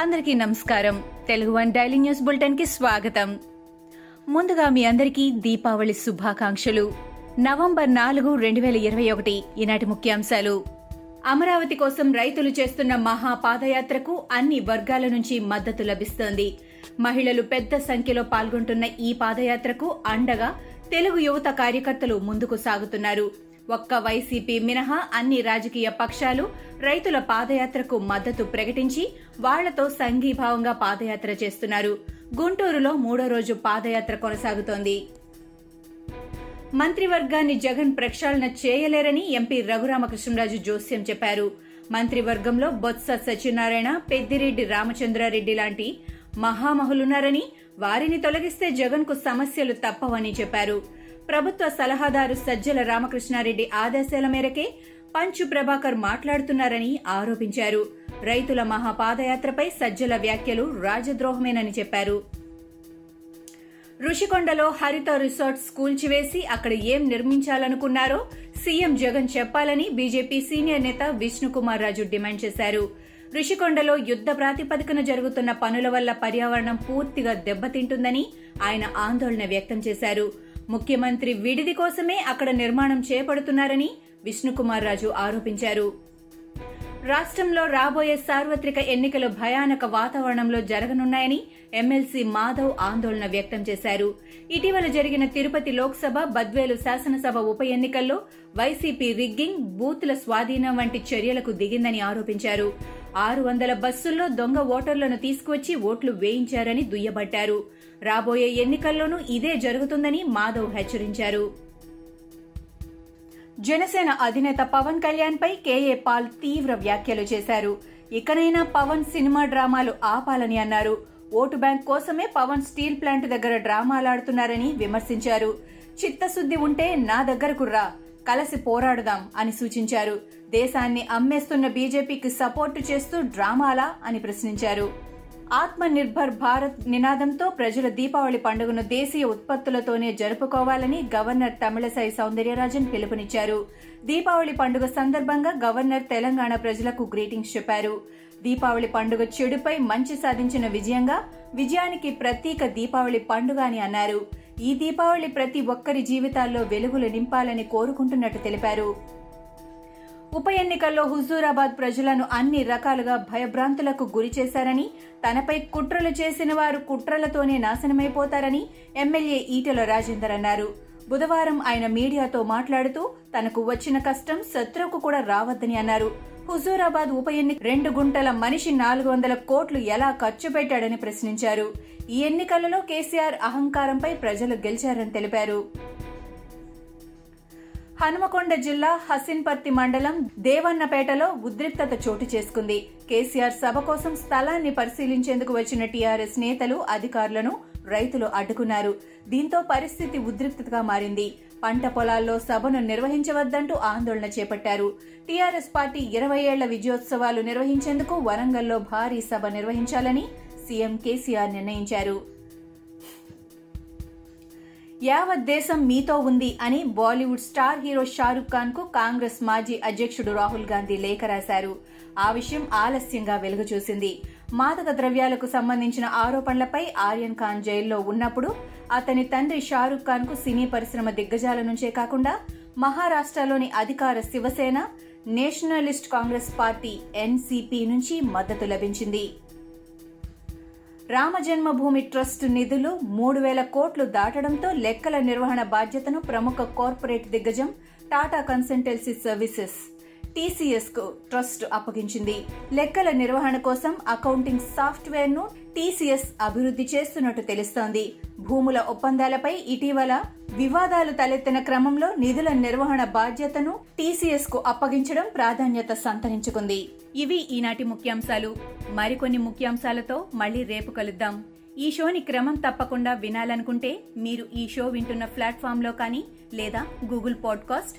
అందరికీ నమస్కారం. Telugu one daily news బులెటిన్కి స్వాగతం. ముందుగా మీ అందరికీ దీపావళి శుభాకాంక్షలు. నవంబర్ నాలుగు రెండు వేల ఇరవై ఒకటి ఈనాటి ముఖ్యాంశాలు. అమరావతి కోసం రైతులు చేస్తున్న మహా పాదయాత్రకు అన్ని వర్గాల నుంచి మద్దతు లభిస్తోంది. మహిళలు పెద్ద సంఖ్యలో పాల్గొంటున్న ఈ పాదయాత్రకు అండగా తెలుగు యువత కార్యకర్తలు ముందుకు సాగుతున్నారు. ఒక్క వైసీపీ మినహా అన్ని రాజకీయ పక్షాలు రైతుల పాదయాత్రకు మద్దతు ప్రకటించి వాళ్ళతో సంఘీభావంగా పాదయాత్ర చేస్తున్నారు. గుంటూరులో మూడో రోజు పాదయాత్ర కొనసాగుతోంది. మంత్రివర్గాన్ని జగన్ ప్రక్షాళన చేయలేరని ఎంపీ రఘురామకృష్ణరాజు జోస్యం చెప్పారు. మంత్రివర్గంలో బొత్స సత్యనారాయణ పెద్దిరెడ్డి రామచంద్రారెడ్డి లాంటి మహామహులున్నారని వారిని తొలగిస్తే జగన్కు సమస్యలు తప్పవని చెప్పారు. ప్రభుత్వ సలహాదారు సజ్జల రామకృష్ణారెడ్డి ఆదేశాల మేరకే పంచు ప్రభాకర్ మాట్లాడుతున్నారని ఆరోపించారు. రైతుల మహాపాదయాత్రపై సజ్జల వ్యాఖ్యలు రాజద్రోహమేనని చెప్పారు. రుషికొండలో హరిత రిసార్ట్స్ కూల్చివేసి అక్కడ ఏం నిర్మించాలనుకున్నారో సీఎం జగన్ చెప్పాలని బీజేపీ సీనియర్ నేత విష్ణుకుమార్ రాజు డిమాండ్ చేశారు. రుషికొండలో యుద్ద ప్రాతిపదికన జరుగుతున్న పనుల వల్ల పర్యావరణం పూర్తిగా దెబ్బతింటుందని ఆయన ఆందోళన వ్యక్తం చేశారు. ముఖ్యమంత్రి విడిది కోసమే అక్కడ నిర్మాణం చేపడుతున్నారని విష్ణుకుమార్ రాజు ఆరోపించారు. రాష్ట్రంలో రాబోయే సార్వత్రిక ఎన్నికలు భయానక వాతావరణంలో జరగనున్నాయని ఎమ్మెల్సీ మాధవ్ ఆందోళన వ్యక్తం చేశారు. ఇటీవల జరిగిన తిరుపతి లోక్సభ బద్వేలు శాసనసభ ఉప ఎన్నికల్లో వైసీపీ రిగ్గింగ్ బూత్ల స్వాధీనం వంటి చర్యలకు దిగిందని ఆరోపించారు. ఆరు వందల బస్సుల్లో దొంగ ఓటర్లను తీసుకువచ్చి ఓట్లు వేయించారని దుయ్యబట్టారు. రాబోయే ఎన్నికల్లోనూ ఇదే జరుగుతుందని మాధవ్ హెచ్చరించారు. జనసేన అధినేత పవన్ కళ్యాణ్ పై కేఏ పాల్ తీవ్ర వ్యాఖ్యలు చేశారు. ఇకనైనా పవన్ సినిమా డ్రామాలు ఆపాలని అన్నారు. ఓటు బ్యాంక్ కోసమే పవన్ స్టీల్ ప్లాంట్ దగ్గర డ్రామాలాడుతున్నారని విమర్శించారు. చిత్తశుద్ధి ఉంటే నా దగ్గరకు రా. కలిసి పోరాడుదాం అని సూచించారు. దేశాన్ని అమ్మేస్తున్న బీజేపీకి సపోర్టు చేస్తూ డ్రామాలా అని ప్రశ్నించారు. ఆత్మ నిర్భర్ భారత్ నినాదంతో ప్రజల దీపావళి పండుగను దేశీయ ఉత్పత్తులతోనే జరుపుకోవాలని గవర్నర్ తమిళసై సౌందర్యరాజన్ పిలుపునిచ్చారు. దీపావళి పండుగ సందర్భంగా గవర్నర్ తెలంగాణ ప్రజలకు గ్రీటింగ్స్ చెప్పారు. దీపావళి పండుగ చెడుపై మంచి సాధించిన విజయంగా విజయానికి ప్రతీక దీపావళి పండుగ అని అన్నారు. ఈ దీపావళి ప్రతి ఒక్కరి జీవితాల్లో వెలుగులు నింపాలని కోరుకుంటున్నట్టు తెలిపారు. ఉప ఎన్నికల్లో హుజూరాబాద్ ప్రజలను అన్ని రకాలుగా భయభ్రాంతులకు గురి చేశారని తనపై కుట్రలు చేసిన వారు కుట్రలతోనే నాశనమైపోతారని ఎమ్మెల్యే ఈటెల రాజేందర్ అన్నారు. బుధవారం ఆయన మీడియాతో మాట్లాడుతూ తనకు వచ్చిన కష్టం శత్రువుకు కూడా రావద్దని అన్నారు. హుజూరాబాద్ ఉప ఎన్నిక రెండు గుంటల మనిషి నాలుగు వందల కోట్లు ఎలా ఖర్చు పెట్టాడని ప్రశ్నించారు. ఈ ఎన్నికలలో కేసీఆర్ అహంకారంపై ప్రజలు గెలిచారని తెలిపారు. హనుమకొండ జిల్లా హసిన్పర్తి మండలం దేవన్నపేటలో ఉద్రిక్తత చోటు చేసుకుంది. కేసీఆర్ సభ కోసం స్థలాన్ని పరిశీలించేందుకు వచ్చిన టీఆర్ఎస్ నేతలు అధికారులను రైతులు అడ్డుకున్నారు. దీంతో పరిస్థితి ఉద్రిక్తతగా మారింది. పంట పొలాల్లో సభను నిర్వహించవద్దంటూ ఆందోళన చేపట్టారు. టీఆర్ఎస్ పార్టీ ఇరవై ఏళ్ళ విజయోత్సవాలు నిర్వహించేందుకు వరంగల్లో భారీ సభ నిర్వహించాలని సీఎం కేసీఆర్ నిర్ణయించారు. యావత్ దేశం మీతో ఉంది అని బాలీవుడ్ స్టార్ హీరో షారుఖ్ ఖాన్కు కాంగ్రెస్ మాజీ అధ్యక్షుడు రాహుల్ గాంధీ లేఖ రాశారు. ఆ విషయం ఆలస్యంగా వెలుగు చూసింది. మాదక ద్రవ్యాలకు సంబంధించిన ఆరోపణలపై ఆర్యన్ ఖాన్ జైల్లో ఉన్నప్పుడు అతని తండ్రి షారుఖ్ ఖాన్కు సినీ పరిశ్రమ దిగ్గజాల నుంచే కాకుండా మహారాష్ట్రలోని అధికార Shiv Sena Nationalist Congress Party NCP నుంచి మద్దతు లభించింది. రామజన్మభూమి ట్రస్ట్ నిధులు మూడు వేల కోట్లు దాటడంతో లెక్కల నిర్వహణ బాధ్యతను ప్రముఖ కార్పొరేట్ దిగ్గజం టాటా కన్సల్టెన్సీ సర్వీసెస్ టీసీఎస్కు ట్రస్ట్ అప్పగించింది. లెక్కల నిర్వహణ కోసం అకౌంటింగ్ సాఫ్ట్వేర్ను టీసీఎస్ అభివృద్ధి చేస్తున్నట్టు తెలుస్తోంది. భూముల ఒప్పందాలపై ఇటీవల వివాదాలు తలెత్తిన క్రమంలో నిధుల నిర్వహణ బాధ్యతను టీసీఎస్కు అప్పగించడం ప్రాధాన్యత సంతరించుకుంది. ఇవి ఈనాటి ముఖ్యాంశాలు. మరికొన్ని ముఖ్యాంశాలతో మళ్ళీ రేపు కలుద్దాం. ఈ షోని క్రమం తప్పకుండా వినాలనుకుంటే మీరు ఈ షో వింటున్న ప్లాట్ఫామ్లో కానీ లేదా Google podcast